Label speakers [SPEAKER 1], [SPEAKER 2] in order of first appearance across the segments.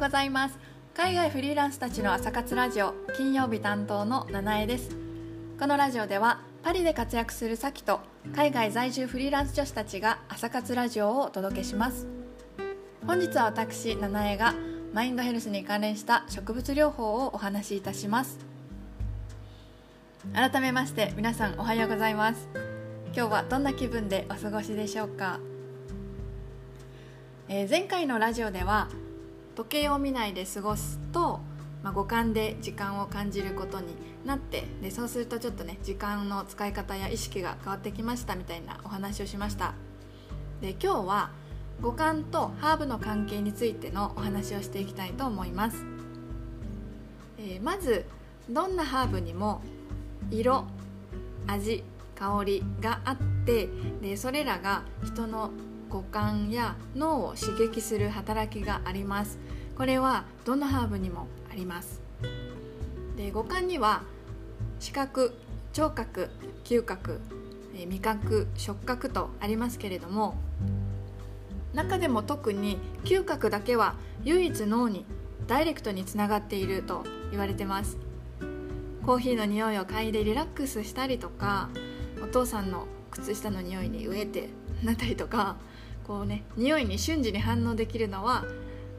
[SPEAKER 1] うございます。海外フリーランスたちの朝活ラジオ金曜日担当の七重です。このラジオではパリで活躍するサキと海外在住フリーランス女子たちが朝活ラジオをお届けします。本日は私七重がマインドヘルスに関連した植物療法をお話しいたします。改めまして皆さんおはようございます。今日はどんな気分でお過ごしでしょうか。えー、前回のラジオでは時計を見ないで過ごすと、まあ、五感で時間を感じることになってでそうするとちょっとね時間の使い方や意識が変わってきましたみたいなお話をしました。で今日は五感とハーブの関係についてのお話をしていきたいと思います、えー、まずどんなハーブにも色味香りがあってでそれらが人の五感や脳を刺激する働きがあります。これはどのハーブにもあります。で五感には視覚聴覚嗅覚味覚触覚とありますけれども中でも特に嗅覚だけは唯一脳にダイレクトにつながっていると言われてます。コーヒーの匂いを嗅いでリラックスしたりとかお父さんの靴下の匂いに飢えてなったりとかこうね匂いに瞬時に反応できるのは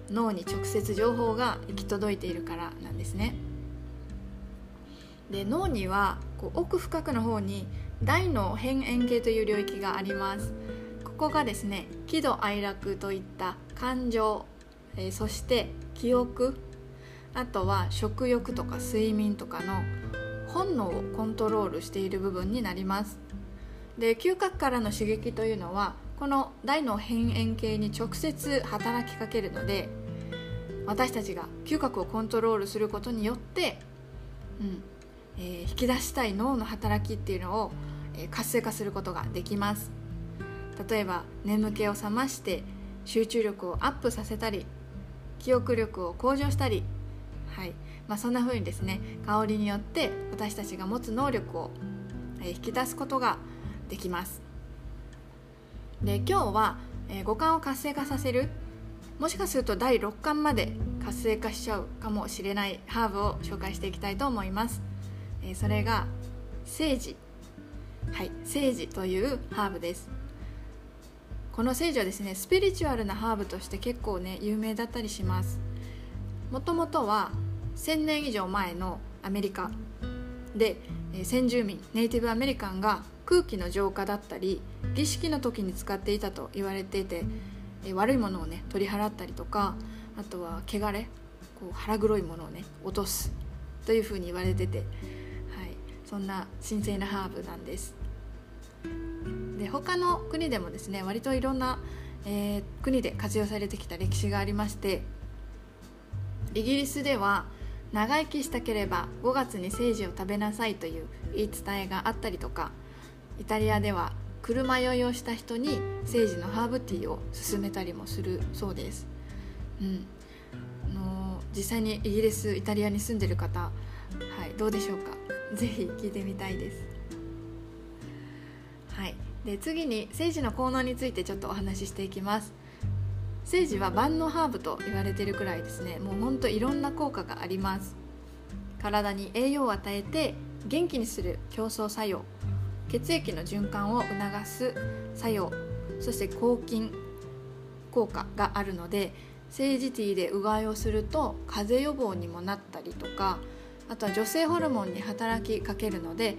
[SPEAKER 1] 脳に直接情報が行き届いているからなんですね。で脳にはこう奥深くの方に大脳辺縁系という領域があります。ここがですね喜怒哀楽といった感情、えー、そして記憶あとは食欲とか睡眠とかの本能をコントロールしている部分になります。で嗅覚からの刺激というのはこの大脳辺縁系に直接働きかけるので私たちが嗅覚をコントロールすることによって、うんえー、引き出したい脳の働きっていうのを、えー、活性化することができます。例えば眠気を覚まして集中力をアップさせたり記憶力を向上したり、はいまあ、そんな風にですね香りによって私たちが持つ能力を引き出すことができます。で今日は、えー、五感を活性化させる。もしかすると第6巻まで活性化しちゃうかもしれないハーブを紹介していきたいと思います、えー、それがセージはいセージというハーブです。このセージはですねスピリチュアルなハーブとして結構ね有名だったりします。もともとは1000年以上前のアメリカで先住民ネイティブアメリカンが空気の浄化だったり儀式の時に使っていたと言われていて悪いものをね取り払ったりとかあとは汚れこう腹黒いものをね落とすというふうに言われてて、はい、そんな神聖なハーブなんです。で他の国でもですね割といろんな、えー、国で活用されてきた歴史がありましてイギリスでは長生きしたければ5月にセージを食べなさいという言い伝えがあったりとかイタリアでは車酔いをした人にセージのハーブティーを勧めたりもするそうです、うん、あの実際にイギリスイタリアに住んでる方、はい、どうでしょうか？ぜひ聞いてみたいです。はい。で次にセージの効能についてちょっとお話ししていきます。セージは万能ハーブと言われてるくらいですね。もうほんといろんな効果があります。体に栄養を与えて元気にする競争作用血液の循環を促す作用そして抗菌効果があるのでセージティーでうがいをすると風邪予防にもなったりとかあとは女性ホルモンに働きかけるので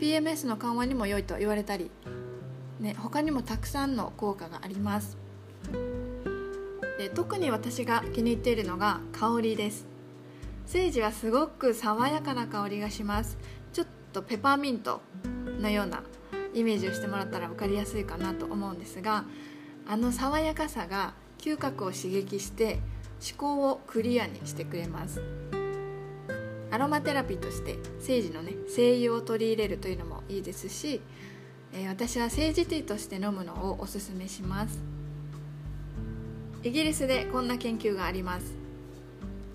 [SPEAKER 1] PMS の緩和にも良いと言われたり、ね、他にもたくさんの効果があります。で特に私が気に入っているのが香りです。セージはすごく爽やかな香りがします。ちょっとペパーミントのようなイメージをしてもらったら分かりやすいかなと思うんですがあの爽やかさが嗅覚を刺激して思考をクリアにしてくれます。アロマテラピーとしてセージのね精油を取り入れるというのもいいですし、えー、私はセージティーとして飲むのをおすすめします。イギリスでこんな研究があります。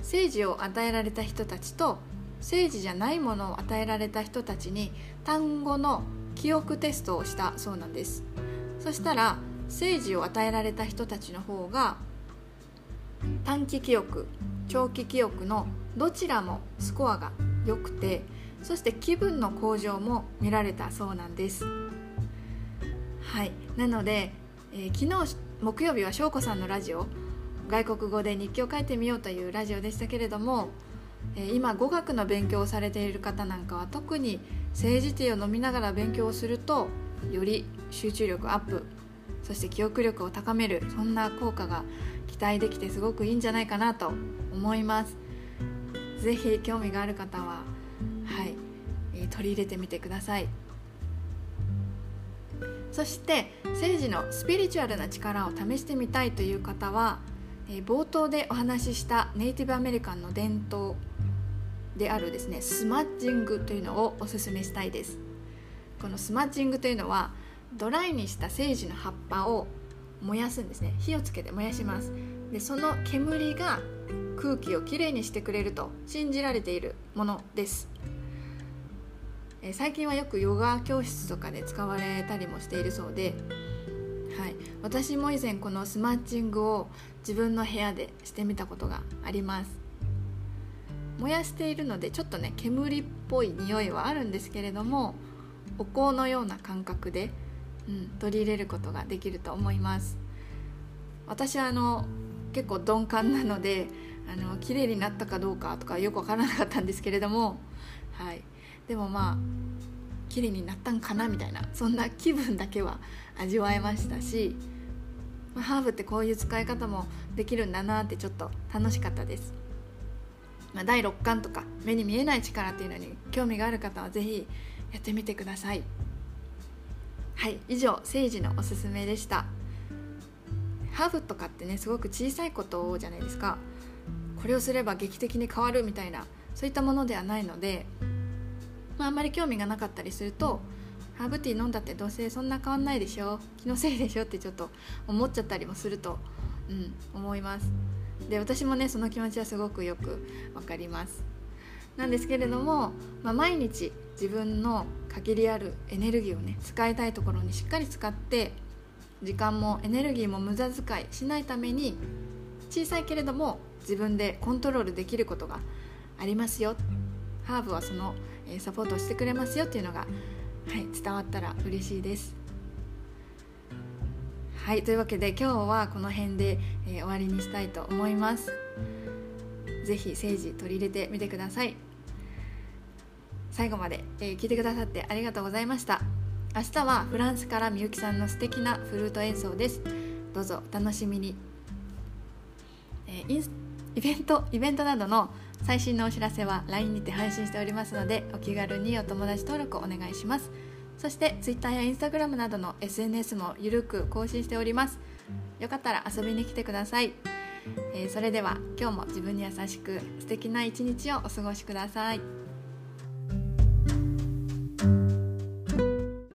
[SPEAKER 1] セージを与えられた人たちと政治じゃないものを与えられた人たちに単語の記憶テストをしたそうなんです。そしたら政治を与えられた人たちの方が短期記憶長期記憶のどちらもスコアが良くてそして気分の向上も見られたそうなんです。はい。なので、えー、昨日木曜日は翔子さんのラジオ外国語で日記を書いてみようというラジオでしたけれども、えー、今語学の勉強をされている方なんかは特に政治ティーを飲みながら勉強をするとより集中力アップそして記憶力を高めるそんな効果が期待できてすごくいいんじゃないかなと思います。是非興味がある方ははい、取り入れてみてください。そして政治のスピリチュアルな力を試してみたいという方は、冒頭でお話ししたネイティブアメリカンの伝統であるですねスマッチングというのをおすすめしたいです。このスマッチングというのはドライにしたセージの葉っぱを燃やすんですね。火をつけて燃やします。でその煙が空気をきれいにしてくれると信じられているものです。え最近はよくヨガ教室とかで使われたりもしているそうで、はい、私も以前このスマッチングを自分の部屋でしてみたことがあります。燃やしているのでちょっとね煙っぽい匂いはあるんですけれどもお香のような感覚で、うん、取り入れることができると思います。私はあの結構鈍感なのであの綺麗になったかどうかとかよく分からなかったんですけれども、はい、でもまあ綺麗になったんかなみたいなそんな気分だけは味わえましたし、ま、ハーブってこういう使い方もできるんだなってちょっと楽しかったです、まあ、第6巻とか目に見えない力っていうのに興味がある方は是非やってみてください。はい以上政治のおすすめでした。ハーブとかってねすごく小さいことじゃないですか。これをすれば劇的に変わるみたいなそういったものではないので、まあ、あんまり興味がなかったりするとハーブティー飲んだってどうせそんな変わんないでしょ気のせいでしょってちょっと思っちゃったりもすると、うん、思います。で私もねその気持ちはすごくよくわかります。なんですけれども、まあ、毎日自分の限りあるエネルギーをね使いたいところにしっかり使って時間もエネルギーも無駄遣いしないために小さいけれども自分でコントロールできることがありますよ。ハーブはそのサポートしてくれますよっていうのが、はい、伝わったら嬉しいです。はいというわけで今日はこの辺で、えー、終わりにしたいと思います。是非政治取り入れてみてください。最後まで、えー、聞いてくださってありがとうございました。明日はフランスからみゆきさんの素敵なフルート演奏です。どうぞお楽しみに、えー、インイベントイベントなどの最新のお知らせは LINE にて配信しておりますのでお気軽にお友達登録お願いします。そして Twitter や Instagram などの SNS もゆるく更新しております。よかったら遊びに来てください、えー、それでは今日も自分に優しく素敵な一日をお過ごしください。